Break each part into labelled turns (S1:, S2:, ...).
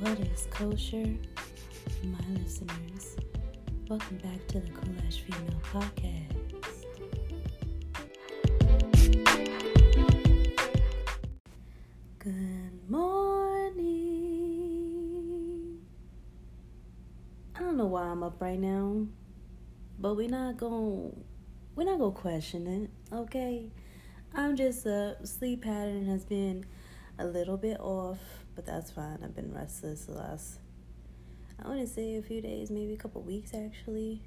S1: What is kosher? My listeners, welcome back to the Coolash Female Podcast. Good morning. I don't know why I'm up right now, but we're not gonna we're not gonna question it, okay? I'm just uh sleep pattern has been a little bit off, but that's fine. I've been restless the last I want to say a few days, maybe a couple weeks actually,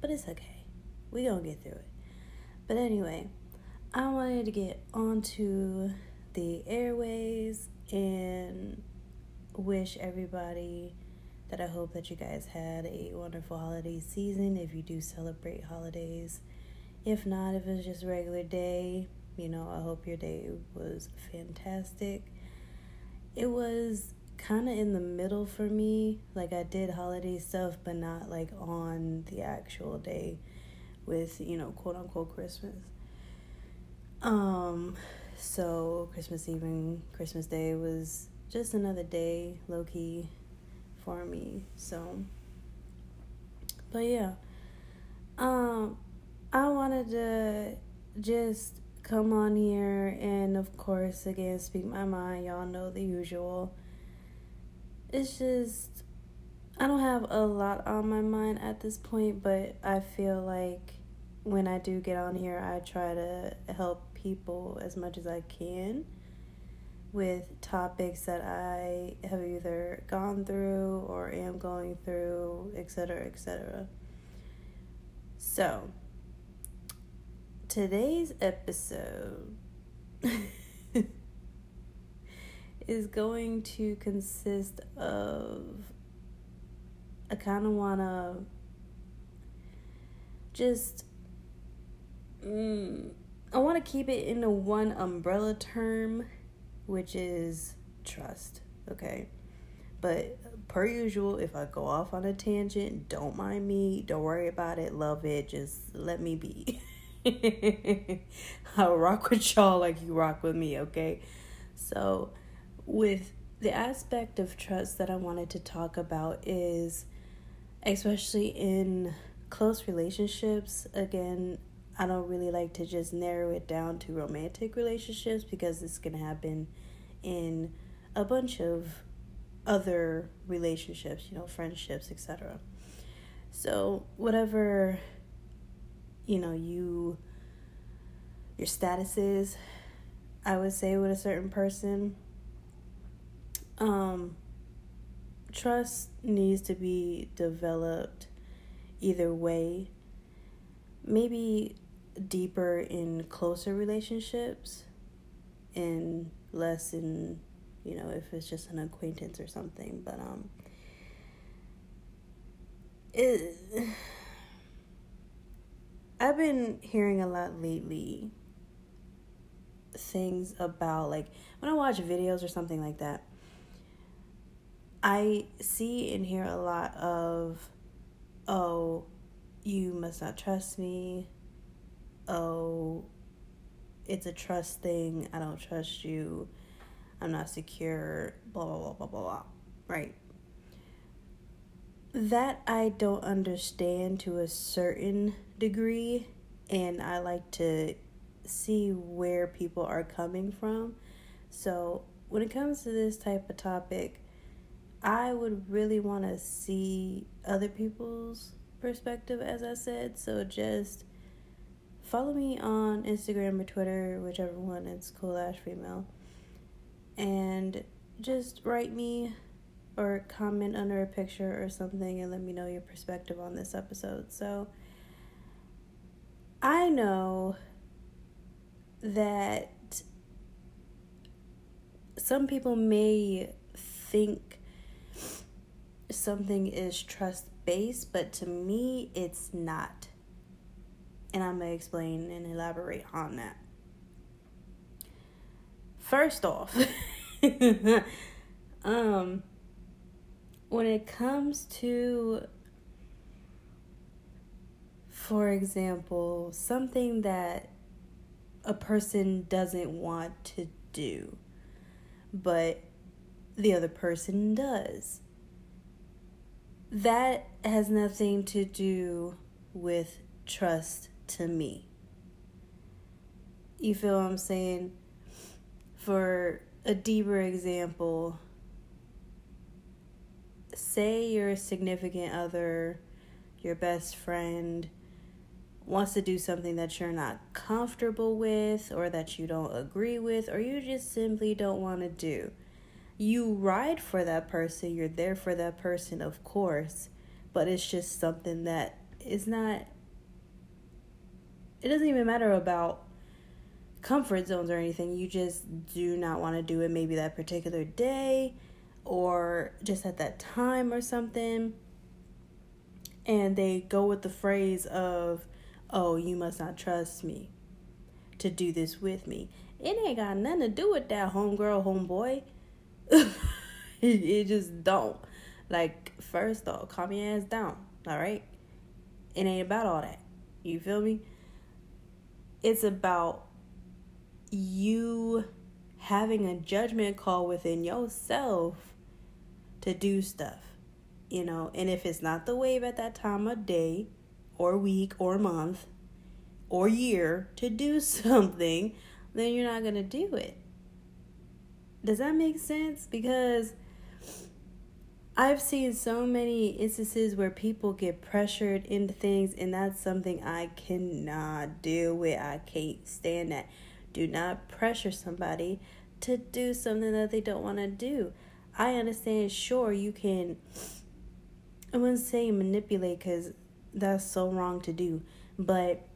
S1: but it's okay. We gonna get through it. But anyway, I wanted to get onto the airways and wish everybody that I hope that you guys had a wonderful holiday season if you do celebrate holidays. If not, if it's just a regular day, you know, I hope your day was fantastic. It was kind of in the middle for me. Like I did holiday stuff, but not like on the actual day with, you know, quote unquote Christmas. Um, so Christmas Eve and Christmas Day was just another day, low key, for me. So, but yeah, um, I wanted to just come on here and, of course, again, speak my mind. Y'all know the usual. It's just, I don't have a lot on my mind at this point, but I feel like when I do get on here, I try to help people as much as I can with topics that I have either gone through or am going through, etc., etc. So, today's episode is going to consist of I kind of want to just mm, I want to keep it in a one umbrella term, which is trust. Okay. But per usual, if I go off on a tangent, don't mind me. Don't worry about it. Love it. Just let me be. I'll rock with y'all like you rock with me, okay? So, with the aspect of trust that I wanted to talk about is especially in close relationships, again, I don't really like to just narrow it down to romantic relationships because this can happen in a bunch of other relationships, you know, friendships, etc. So, whatever you know, you your status is, I would say with a certain person, um trust needs to be developed either way. Maybe deeper in closer relationships and less in you know if it's just an acquaintance or something but um it I've been hearing a lot lately things about like when I watch videos or something like that I see and hear a lot of oh you must not trust me oh, it's a trust thing. I don't trust you. I'm not secure. Blah, blah, blah, blah, blah, blah. Right. That I don't understand to a certain degree. And I like to see where people are coming from. So, when it comes to this type of topic, I would really want to see other people's perspective, as I said. So, just follow me on Instagram or Twitter, whichever one. It's cool ash female. And just write me or comment under a picture or something and let me know your perspective on this episode. So I know that some people may think something is trust based, but to me, it's not and I'm going to explain and elaborate on that. First off, um, when it comes to, for example, something that a person doesn't want to do, but the other person does. That has nothing to do with trust to me. You feel what I'm saying? For a deeper example, say your significant other, your best friend, wants to do something that you're not comfortable with or that you don't agree with or you just simply don't want to do. You ride for that person, you're there for that person, of course, but it's just something that is not. It doesn't even matter about comfort zones or anything. You just do not want to do it maybe that particular day or just at that time or something. And they go with the phrase of, oh, you must not trust me to do this with me. It ain't got nothing to do with that homegirl, homeboy. it, it just don't. Like, first off, calm your ass down, all right? It ain't about all that. You feel me? It's about you having a judgment call within yourself to do stuff, you know. And if it's not the wave at that time of day, or week, or month, or year to do something, then you're not going to do it. Does that make sense? Because I've seen so many instances where people get pressured into things, and that's something I cannot deal with. I can't stand that. Do not pressure somebody to do something that they don't want to do. I understand, sure, you can, I wouldn't say manipulate because that's so wrong to do, but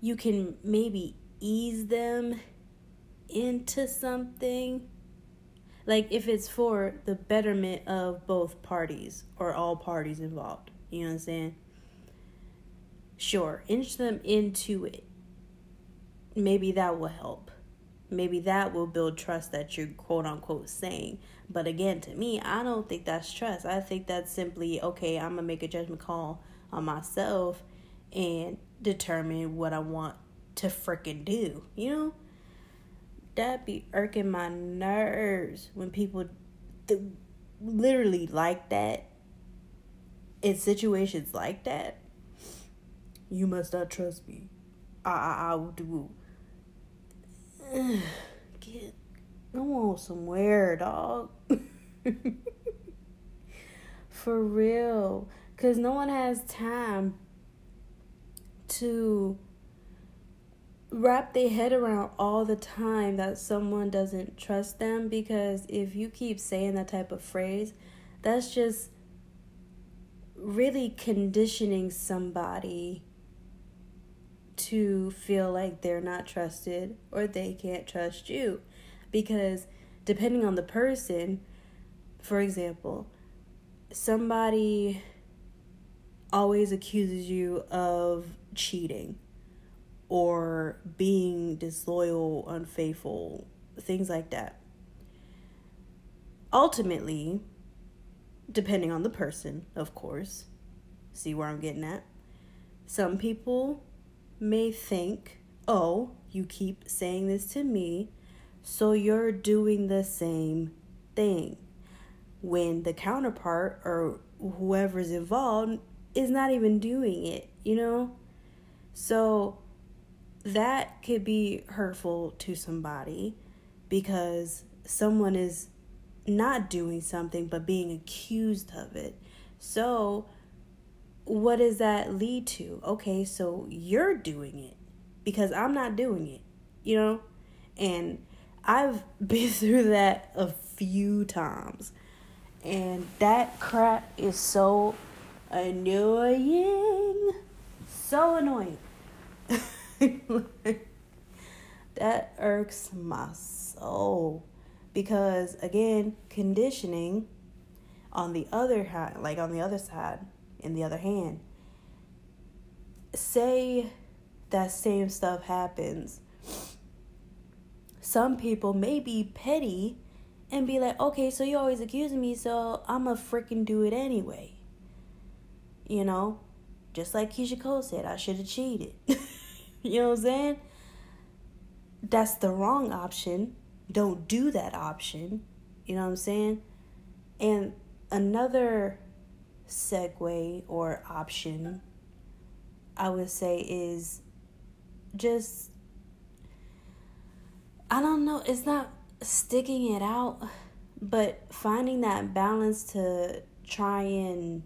S1: you can maybe ease them into something. Like if it's for the betterment of both parties or all parties involved. You know what I'm saying? Sure, inch them into it. Maybe that will help maybe that will build trust that you're quote unquote saying. But again, to me, I don't think that's trust. I think that's simply, okay, I'm going to make a judgment call on myself and determine what I want to freaking do. You know? That be irking my nerves when people th- literally like that in situations like that. You must not trust me. I I, I will do Get go on somewhere, dog. For real. Cause no one has time to wrap their head around all the time that someone doesn't trust them because if you keep saying that type of phrase, that's just really conditioning somebody to feel like they're not trusted or they can't trust you. Because depending on the person, for example, somebody always accuses you of cheating or being disloyal, unfaithful, things like that. Ultimately, depending on the person, of course, see where I'm getting at. Some people may think, oh, you keep saying this to me, so you're doing the same thing. When the counterpart or whoever's involved is not even doing it, you know? So that could be hurtful to somebody because someone is not doing something but being accused of it. So what does that lead to? Okay, so you're doing it because I'm not doing it, you know? And I've been through that a few times. And that crap is so annoying. So annoying. that irks my soul. Because again, conditioning on the other hand, like on the other side, in the other hand, say that same stuff happens. Some people may be petty and be like, okay, so you're always accusing me, so I'm going to freaking do it anyway. You know? Just like Keyshia Cole said, I should have cheated. you know what I'm saying? That's the wrong option. Don't do that option. You know what I'm saying? And another segue or option I would say is just I don't know, it's not sticking it out, but finding that balance to try and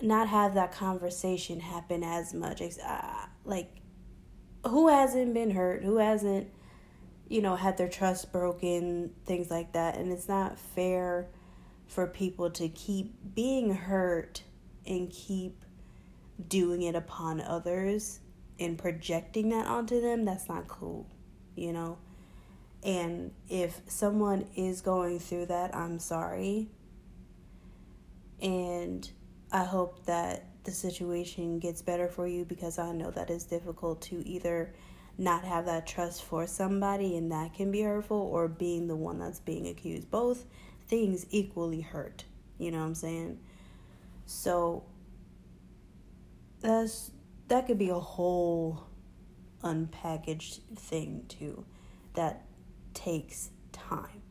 S1: not have that conversation happen as much. Uh, like, who hasn't been hurt? Who hasn't, you know, had their trust broken? Things like that. And it's not fair for people to keep being hurt and keep doing it upon others and projecting that onto them. That's not cool, you know? And if someone is going through that, I'm sorry. And I hope that the situation gets better for you because I know that it's difficult to either not have that trust for somebody and that can be hurtful or being the one that's being accused. Both things equally hurt. You know what I'm saying? So that's that could be a whole unpackaged thing too that takes time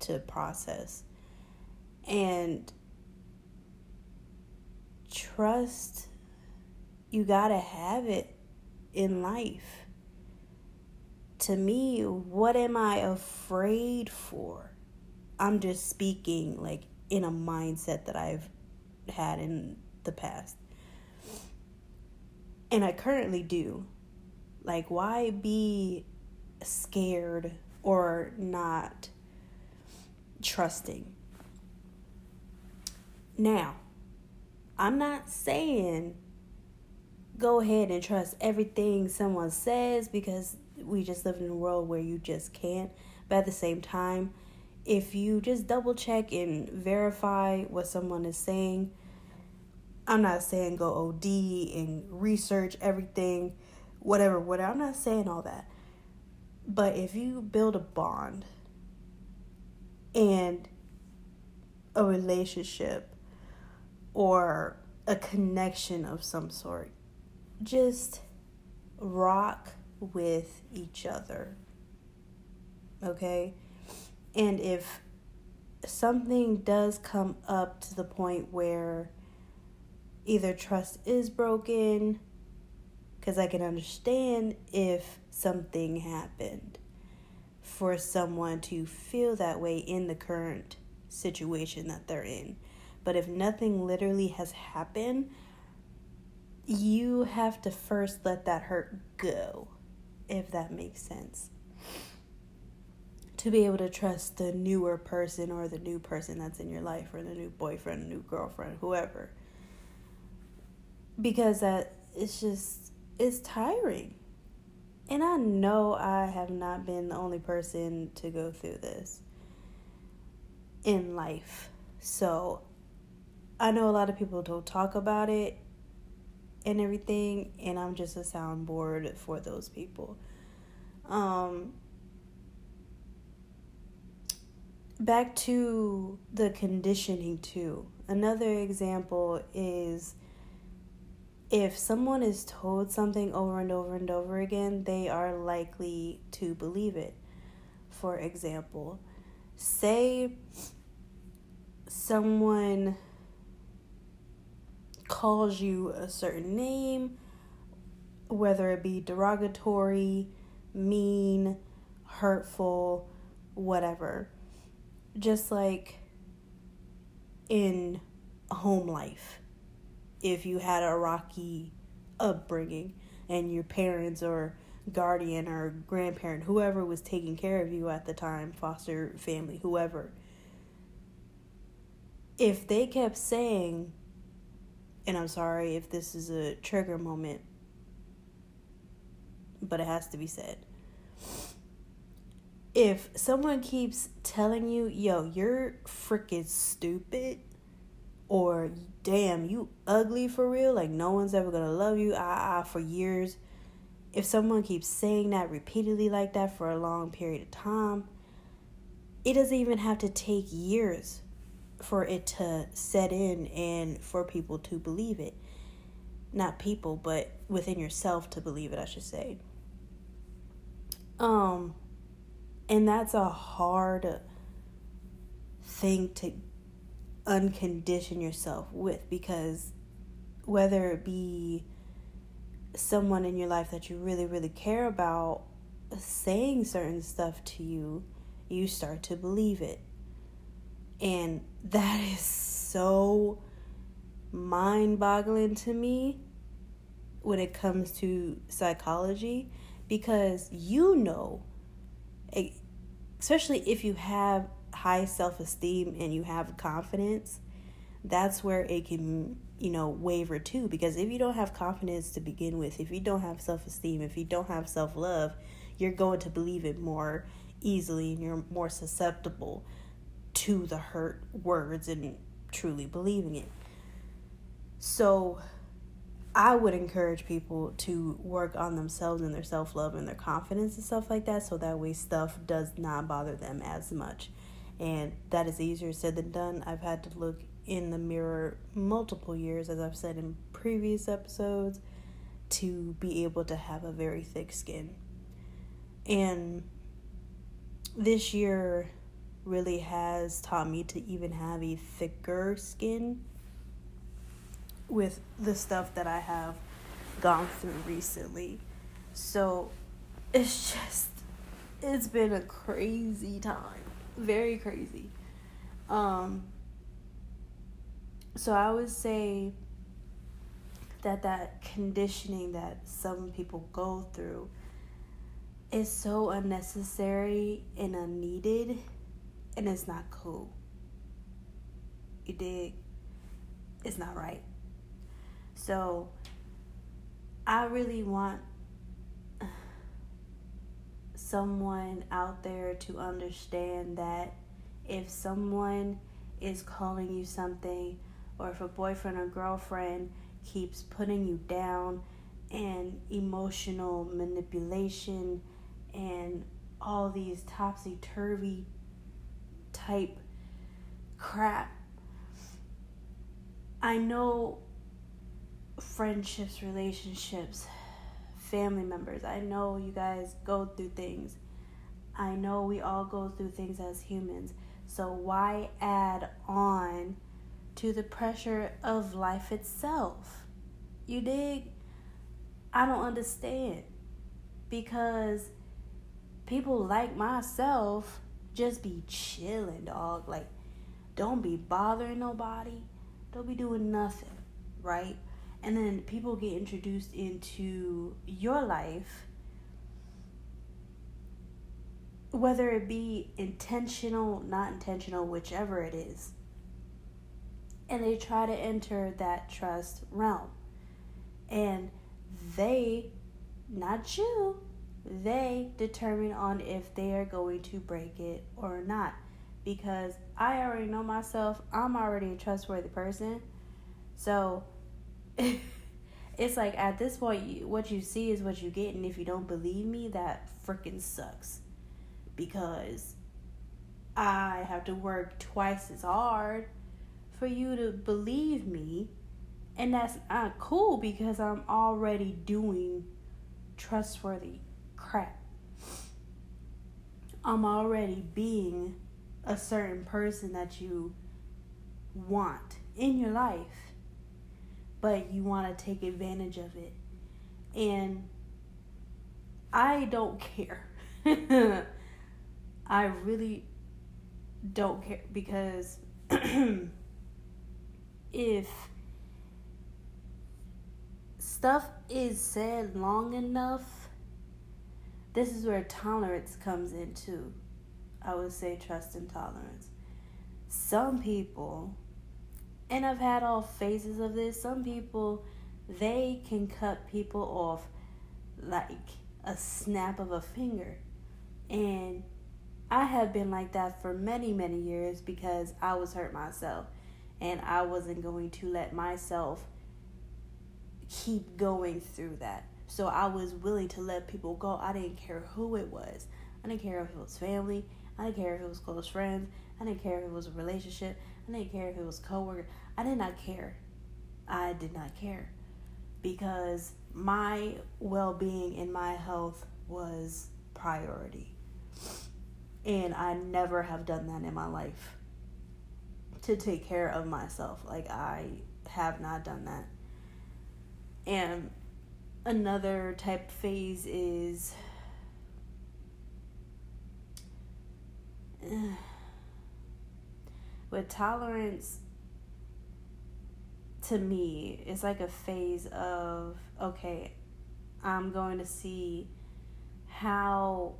S1: to process. And trust, you gotta have it in life. To me, what am I afraid for? I'm just speaking like in a mindset that I've had in the past. And I currently do. Like, why be scared or not trusting? Now, I'm not saying go ahead and trust everything someone says because we just live in a world where you just can't. But at the same time, if you just double check and verify what someone is saying, I'm not saying go OD and research everything, whatever, whatever. I'm not saying all that. But if you build a bond and a relationship or a connection of some sort. Just rock with each other. Okay? And if something does come up to the point where either trust is broken, because I can understand if something happened for someone to feel that way in the current situation that they're in. But if nothing literally has happened, you have to first let that hurt go, if that makes sense. To be able to trust the newer person or the new person that's in your life, or the new boyfriend, new girlfriend, whoever. Because that it's just, it's tiring. And I know I have not been the only person to go through this in life. So I know a lot of people don't talk about it and everything, and I'm just a soundboard for those people. Um, back to the conditioning, too. Another example is if someone is told something over and over and over again, they are likely to believe it. For example, say someone calls you a certain name, whether it be derogatory, mean, hurtful, whatever. Just like in home life, if you had a rocky upbringing and your parents or guardian or grandparent, whoever was taking care of you at the time, foster family, whoever, if they kept saying, and I'm sorry if this is a trigger moment, but it has to be said. If someone keeps telling you, yo, you're freaking stupid, or damn, you ugly for real, like no one's ever gonna love you, ah, ah, for years. If someone keeps saying that repeatedly like that for a long period of time, it doesn't even have to take years for it to set in and for people to believe it. Not people, but within yourself to believe it, I should say. Um and that's a hard thing to uncondition yourself with because whether it be someone in your life that you really, really care about saying certain stuff to you, you start to believe it. And that is so mind boggling to me when it comes to psychology because you know, especially if you have high self esteem and you have confidence, that's where it can you know, waver too. Because if you don't have confidence to begin with, if you don't have self esteem, if you don't have self love, you're going to believe it more easily and you're more susceptible to the hurt words and truly believing it. So, I would encourage people to work on themselves and their self love and their confidence and stuff like that so that way stuff does not bother them as much. And that is easier said than done. I've had to look in the mirror multiple years, as I've said in previous episodes, to be able to have a very thick skin. And this year really has taught me to even have a thicker skin with the stuff that I have gone through recently. So it's just it's been a crazy time. Very crazy. Um so I would say that that conditioning that some people go through is so unnecessary and unneeded and it's not cool. You dig? It's not right. So I really want someone out there to understand that if someone is calling you something or if a boyfriend or girlfriend keeps putting you down and emotional manipulation and all these topsy turvy type crap. I know friendships, relationships, family members. I know you guys go through things. I know we all go through things as humans. So why add on to the pressure of life itself. You dig? I don't understand because people like myself just be chilling, dog. Like, don't be bothering nobody, don't be doing nothing, right? And then people get introduced into your life, whether it be intentional, not intentional, whichever it is and they try to enter that trust realm. And they, not you, they determine on if they are going to break it or not. Because I already know myself, I'm already a trustworthy person. So it's like at this point, what you see is what you get. And if you don't believe me, that freaking sucks. Because I have to work twice as hard for you to believe me. And that's not cool because I'm already doing trustworthy crap. I'm already being a certain person that you want in your life, but you want to take advantage of it. And I don't care. I really don't care because if stuff is said long enough, this is where tolerance comes into. I would say trust and tolerance. Some people, and I've had all phases of this, some people, they can cut people off like a snap of a finger. And I have been like that for many, many years because I was hurt myself and I wasn't going to let myself keep going through that. So I was willing to let people go. I didn't care who it was. I didn't care if it was family. I didn't care if it was close friends. I didn't care if it was a relationship. I didn't care if it was coworker. I did not care. I did not care because my well-being and my health was priority. And I never have done that in my life to take care of myself. Like I have not done that. And another type phase is uh, with tolerance to me it's like a phase of okay i'm going to see how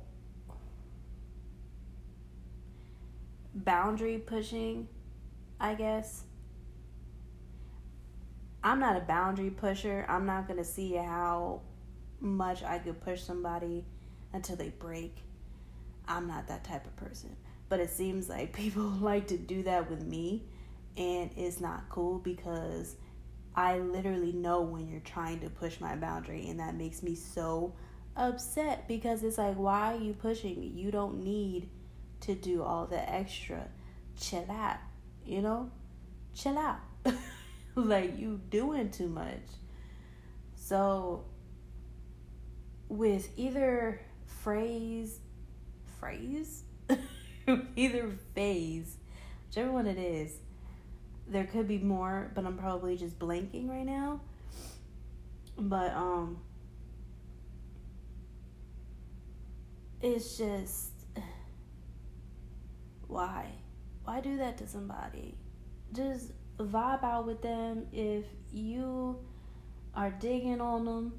S1: boundary pushing i guess. I'm not a boundary pusher. I'm not going to see how much i could push somebody until they break. I'm not that type of person but it seems like people like to do that with me and it's not cool because I literally know when you're trying to push my boundary and that makes me so upset because it's like why are you pushing me? You don't need to do all the extra. Chill out, you know? Chill out. like you doing too much. So with either phrase phrase either phase, whichever one it is, there could be more, but I'm probably just blanking right now. But um it's just why? Why do that to somebody? Just vibe out with them if you are digging on them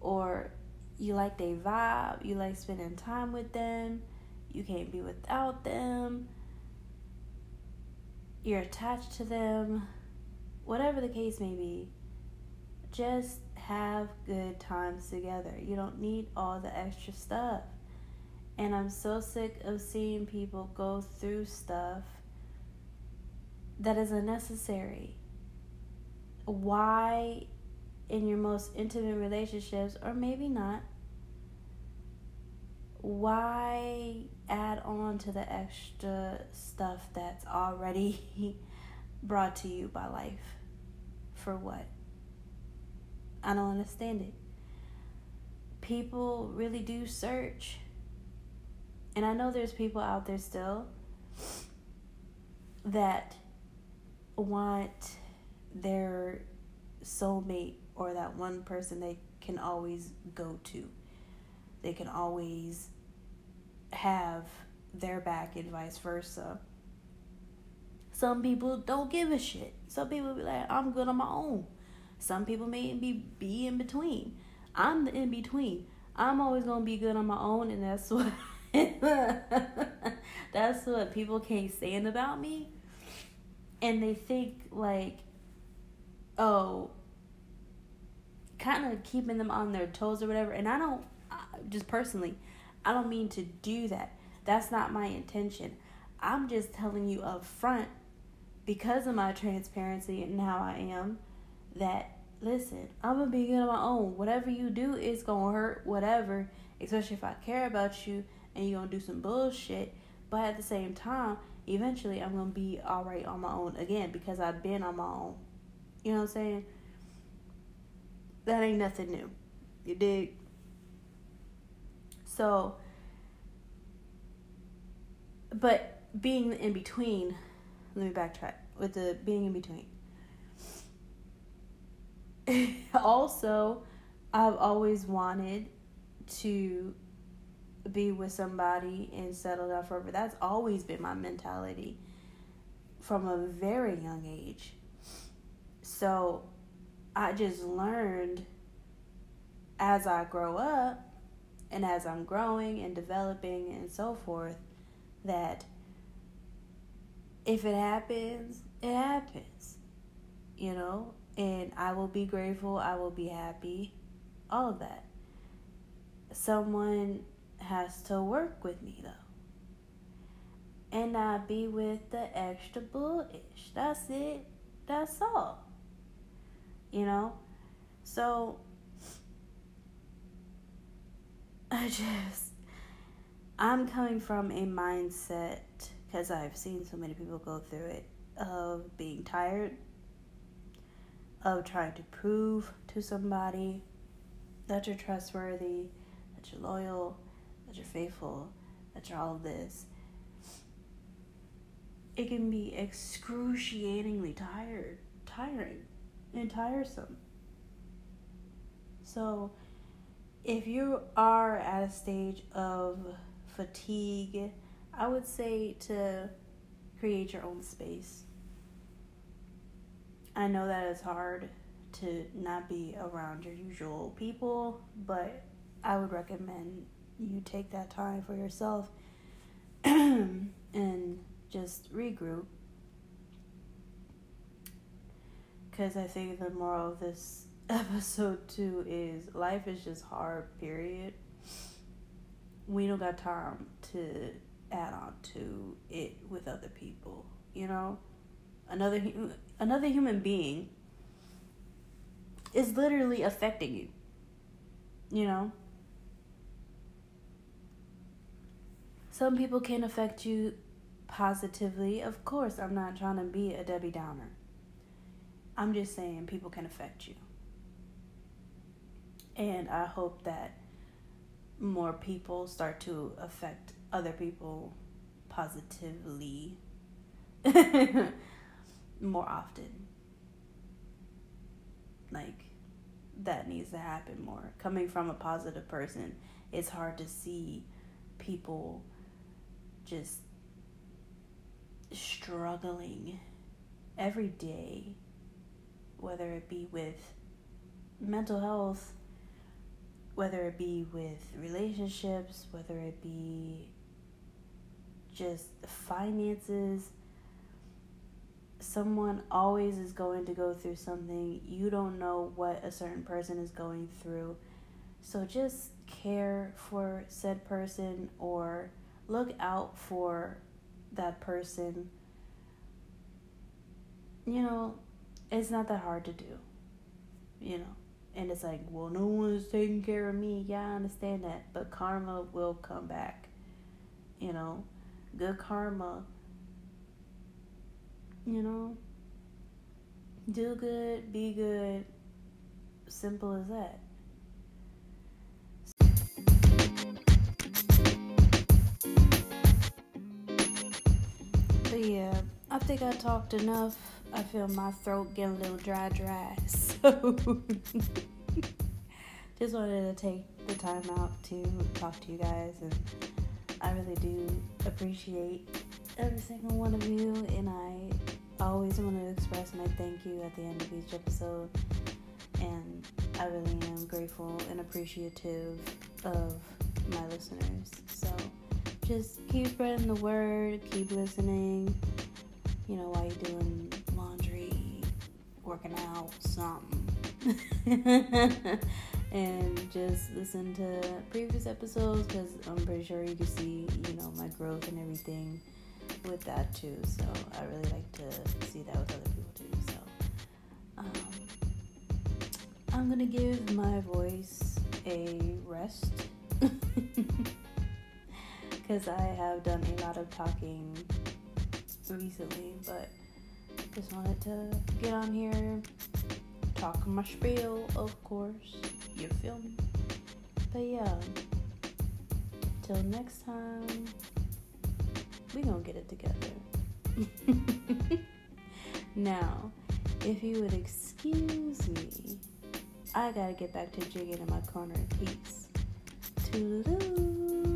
S1: or you like they vibe, you like spending time with them, you can't be without them you're attached to them, whatever the case may be, just have good times together. You don't need all the extra stuff. And I'm so sick of seeing people go through stuff that is unnecessary. Why, in your most intimate relationships, or maybe not, why add on to the extra stuff that's already brought to you by life? For what? I don't understand it. People really do search. And I know there's people out there still that want their soulmate or that one person they can always go to. They can always have their back and vice versa. Some people don't give a shit. Some people be like, I'm good on my own. Some people may be be in between. I'm the in between. I'm always gonna be good on my own, and that's what that's what people can't stand about me. And they think like, oh, kind of keeping them on their toes or whatever. And I don't, just personally, I don't mean to do that. That's not my intention. I'm just telling you up front because of my transparency and how I am that listen, I'm gonna be good on my own. Whatever you do is gonna hurt, whatever, especially if I care about you and you're gonna do some bullshit. But at the same time, eventually I'm gonna be alright on my own again because I've been on my own. You know what I'm saying? That ain't nothing new. You dig? So, but being in between, let me backtrack with the being in between. also, I've always wanted to be with somebody and settle down forever. That's always been my mentality from a very young age. So I just learned as I grow up and as I'm growing and developing and so forth, that if it happens, it happens, you know, and I will be grateful, I will be happy, all of that. Someone has to work with me though. And not be with the extra bullish. That's it. That's all. You know? So I just, I'm coming from a mindset, because I've seen so many people go through it, of being tired, of trying to prove to somebody that you're trustworthy, that you're loyal, that you're faithful, that you're all of this. it can be excruciatingly tired, tiring, and tiresome. So, if you are at a stage of fatigue, I would say to create your own space. I know that it's hard to not be around your usual people, but I would recommend you take that time for yourself and just regroup. Because I think the moral of this episode two is life is just hard, period. We don't got time to add on to it with other people, you know? Another another human being is literally affecting you. You know? Some people can affect you positively. Of course, I'm not trying to be a Debbie Downer. I'm just saying people can affect you. And I hope that more people start to affect other people positively more often. Like, that needs to happen more. Coming from a positive person, it's hard to see people just struggling every day, whether it be with mental health, whether it be with relationships, whether it be just finances. Someone always is going to go through something. You don't know what a certain person is going through. So just care for said person or look out for that person. You know, it's not that hard to do. You know, and it's like, well, no one's taking care of me. Yeah, I understand that, but karma will come back. You know, good karma. You know, do good, be good. Simple as that. But yeah, I think I talked enough. I feel my throat getting a little dry, dry. So just wanted to take the time out to talk to you guys, and I really do appreciate every single one of you. And I always want to express my thank you at the end of each episode. And I really am grateful and appreciative of my listeners. So just keep spreading the word, keep listening. You know, while you're doing working out, something. and just listen to previous episodes because I'm pretty sure you can see, you know, my growth and everything with that too. So I really like to see that with other people too. So um, I'm gonna give my voice a rest because I have done a lot of talking recently, but just wanted to get on here, talk my spiel, of course. You feel me? But yeah, till next time, we gonna get it together. now, if you would excuse me, I gotta get back to jigging in my corner in peace. Toodaloo.